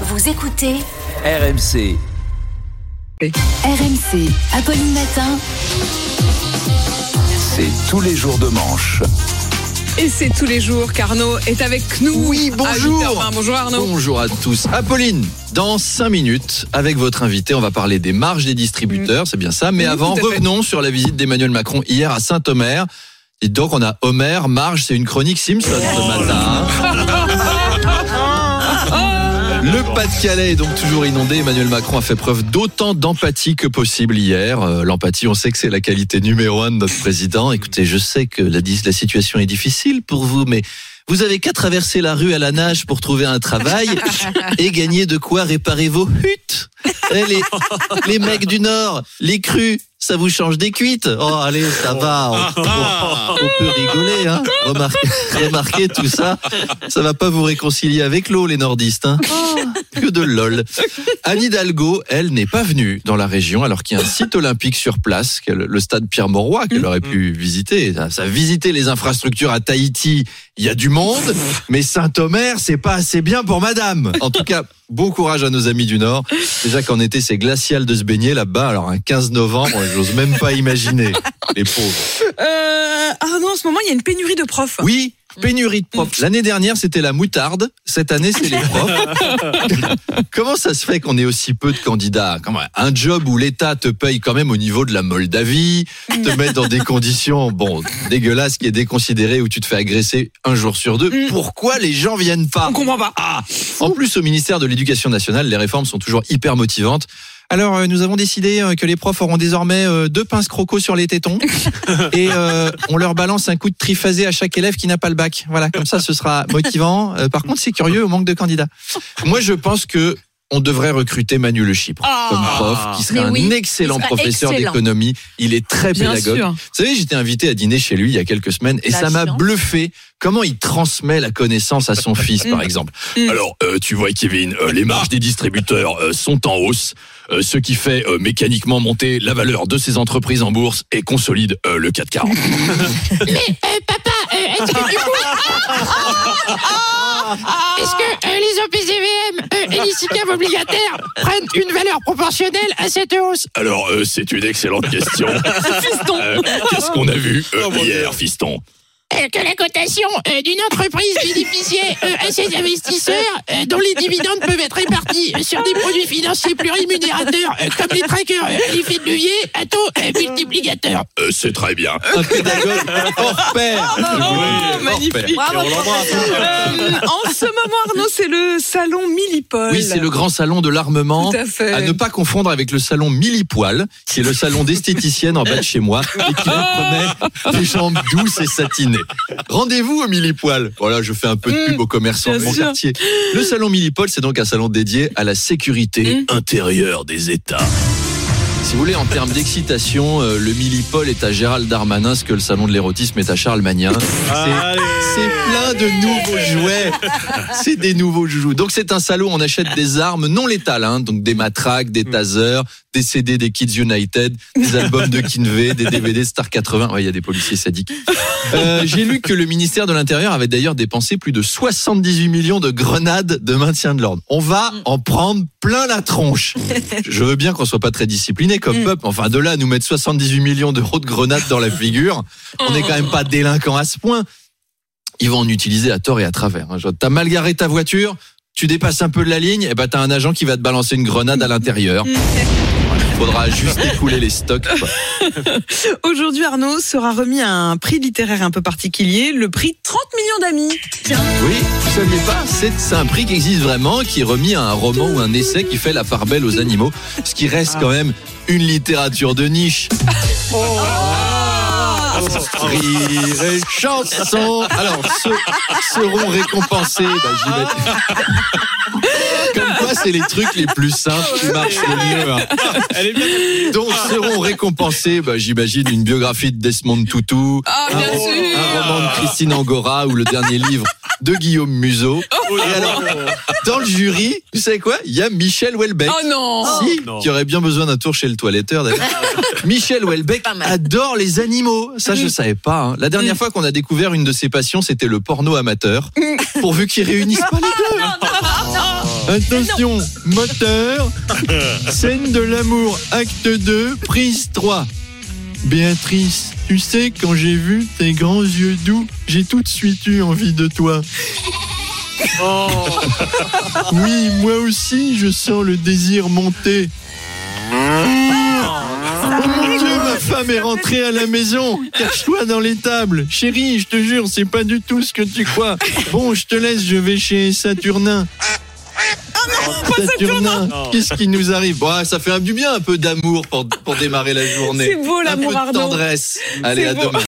Vous écoutez RMC. RMC, Apolline Matin. C'est tous les jours de manche. Et c'est tous les jours qu'Arnaud est avec nous. Oui, bonjour. 8h20. Bonjour Arnaud. Bonjour à tous. Apolline, dans 5 minutes, avec votre invité, on va parler des marges des distributeurs, c'est bien ça. Mais Oui, avant, revenons sur la visite d'Emmanuel Macron hier à Saint-Omer. Et donc, on a Homer, Marge, c'est une chronique Simpson ce matin. Pas-de-Calais est donc toujours inondé. Emmanuel Macron a fait preuve d'autant d'empathie que possible hier. Euh, L'empathie, on sait que c'est la qualité numéro un de notre président. Écoutez, je sais que la situation est difficile pour vous, mais vous avez qu'à traverser la rue à la nage pour trouver un travail et gagner de quoi réparer vos huttes. Eh, les, les mecs du Nord, les crus, ça vous change des cuites. Oh, allez, ça va. On, on- on peut rigoler, hein. Remarquez, remarquez tout ça. Ça va pas vous réconcilier avec l'eau, les nordistes, hein. Que de lol. Anne Hidalgo, elle, n'est pas venue dans la région alors qu'il y a un site olympique sur place, le stade Pierre-Mauroy, qu'elle aurait pu visiter. Ça, ça a visité les infrastructures à Tahiti. Il y a du monde, mais Saint-Omer, c'est pas assez bien pour madame. En tout cas, bon courage à nos amis du Nord. Déjà qu'en été, c'est glacial de se baigner là-bas. Alors, un 15 novembre, j'ose même pas imaginer. Les pauvres. Euh, Arnaud, en ce moment, il y a une pénurie de profs. Oui, pénurie de profs. L'année dernière, c'était la moutarde. Cette année, c'est les profs. Comment ça se fait qu'on ait aussi peu de candidats? Un job où l'État te paye quand même au niveau de la Moldavie, te met dans des conditions bon dégueulasses, qui est déconsidéré, où tu te fais agresser un jour sur deux. Mm. Pourquoi les gens viennent pas? On comprend pas. ah, en plus, au ministère de l'Éducation nationale, les réformes sont toujours hyper motivantes. Alors, euh, nous avons décidé euh, que les profs auront désormais euh, deux pinces croco sur les tétons et euh, on leur balance un coup de triphasé à chaque élève qui n'a pas le bac. Voilà, comme ça, ce sera motivant. Par contre, c'est curieux au manque de candidats. Moi, je pense que on devrait recruter Manu Le Chypre Ah. comme prof, qui serait Mais un oui, excellent professeur d'économie. Il est très Bien pédagogue. sûr. Vous savez, j'étais invité à dîner chez lui il y a quelques semaines et La ça m'a bluffé comment il transmet la connaissance à son fils, par Mm. exemple. Mm. Alors, euh, tu vois, Kevin, euh, les marges des distributeurs euh, sont en hausse, euh, ce qui fait euh, mécaniquement monter la valeur de ces entreprises en bourse et consolide euh, le 440. Est-ce que les OPCVM euh, et les SICAV obligataires prennent une valeur proportionnelle à cette hausse Alors, euh, c'est une excellente question. Fiston. Euh, Qu'est-ce qu'on a vu euh, hier, fiston? Euh, Que la cotation euh, d'une entreprise bénéficiait euh, à ses investisseurs euh, dont les dividendes peuvent être répartis sur des produits financiers plus rémunérateurs euh, comme les trackers euh, l'effet de levier à taux euh, multiplicateur. Euh, C'est très bien. Un pédagogue hors pair. Oh, Hors magnifique. en ce moment, Arnaud, c'est le salon Millipol. Oui, c'est le grand salon de l'armement. Tout à fait. À ne pas confondre avec le salon Millipoil, qui est le salon d'esthéticienne en bas de chez moi et qui vous promet des jambes douces et satinées. Rendez-vous au Millipoil. Voilà, je fais un peu de pub aux commerçants de mon sûr. quartier. Le salon Millipol, c'est donc un salon dédié à la sécurité Mm. intérieure des États. Si vous voulez, en termes d'excitation, euh, le Millipol est à Gérald Darmanin, ce que le salon de l'érotisme est à Charles Magnin. C'est c'est plein de nouveaux jouets. C'est des nouveaux joujoux. Donc c'est un salon, on achète des armes non létales, hein, donc des matraques, des tasers, des CD des Kids United, des albums de Kinvey, des DVD Star 80. Ouais, il y a des policiers sadiques. Euh, J'ai lu que le ministère de l'Intérieur avait d'ailleurs dépensé plus de 78 millions de grenades de maintien de l'ordre. On va en prendre plein la tronche. Je veux bien qu'on soit pas très discipliné comme Mm. peuple. Enfin, de là nous mettre 78 millions d'euros de grenades dans la figure, on n'est quand même pas délinquant à ce point. Ils vont en utiliser à tort et à travers. hein. T'as mal garé ta voiture, tu dépasses un peu de la ligne, et ben t'as un agent qui va te balancer une grenade à l'intérieur. Il faudra juste écouler les stocks. Aujourd'hui, Arnaud sera remis un prix littéraire un peu particulier, le prix 30 millions d'amis. Tiens. Oui, vous saviez pas, c'est un prix qui existe vraiment, qui est remis à un roman ou un essai qui fait la part belle aux animaux, ce qui reste quand même une littérature de niche. Rire et chanson. Alors, ceux seront récompensés. Bah, c'est les trucs les plus simples qui marchent le mieux. hein. Donc, seront récompensés, bah, j'imagine, une biographie de Desmond Tutu, Ah, un, bien ro- sûr. un roman de Christine Angora ou le dernier livre de Guillaume Museau. Et alors, dans le jury, vous savez quoi? Il y a Michel Houellebecq. Oh non Si, qui aurait bien besoin d'un tour chez le toiletteur d'ailleurs. Michel Houellebecq Pas mal. adore les animaux. Ça, je savais pas. hein. La dernière fois qu'on a découvert une de ses passions, c'était le porno amateur. Pourvu qu'ils réunissent pas les deux. Attention, moteur, scène de l'amour, acte 2, prise 3. Béatrice, tu sais, quand j'ai vu tes grands yeux doux, j'ai tout de suite eu envie de toi. Oui, moi aussi, je sens le désir monter. Oh mon Dieu, ma femme est rentrée à la maison. Cache-toi dans les tables. Chérie, je te jure, c'est pas du tout ce que tu crois. Bon, je te laisse, je vais chez Saturnin. Qu'est-ce qui nous arrive Bon, Ça fait un du bien un peu d'amour pour, pour démarrer la journée. C'est beau, l'amour, Arnaud. tendresse. Allez, à beau. demain.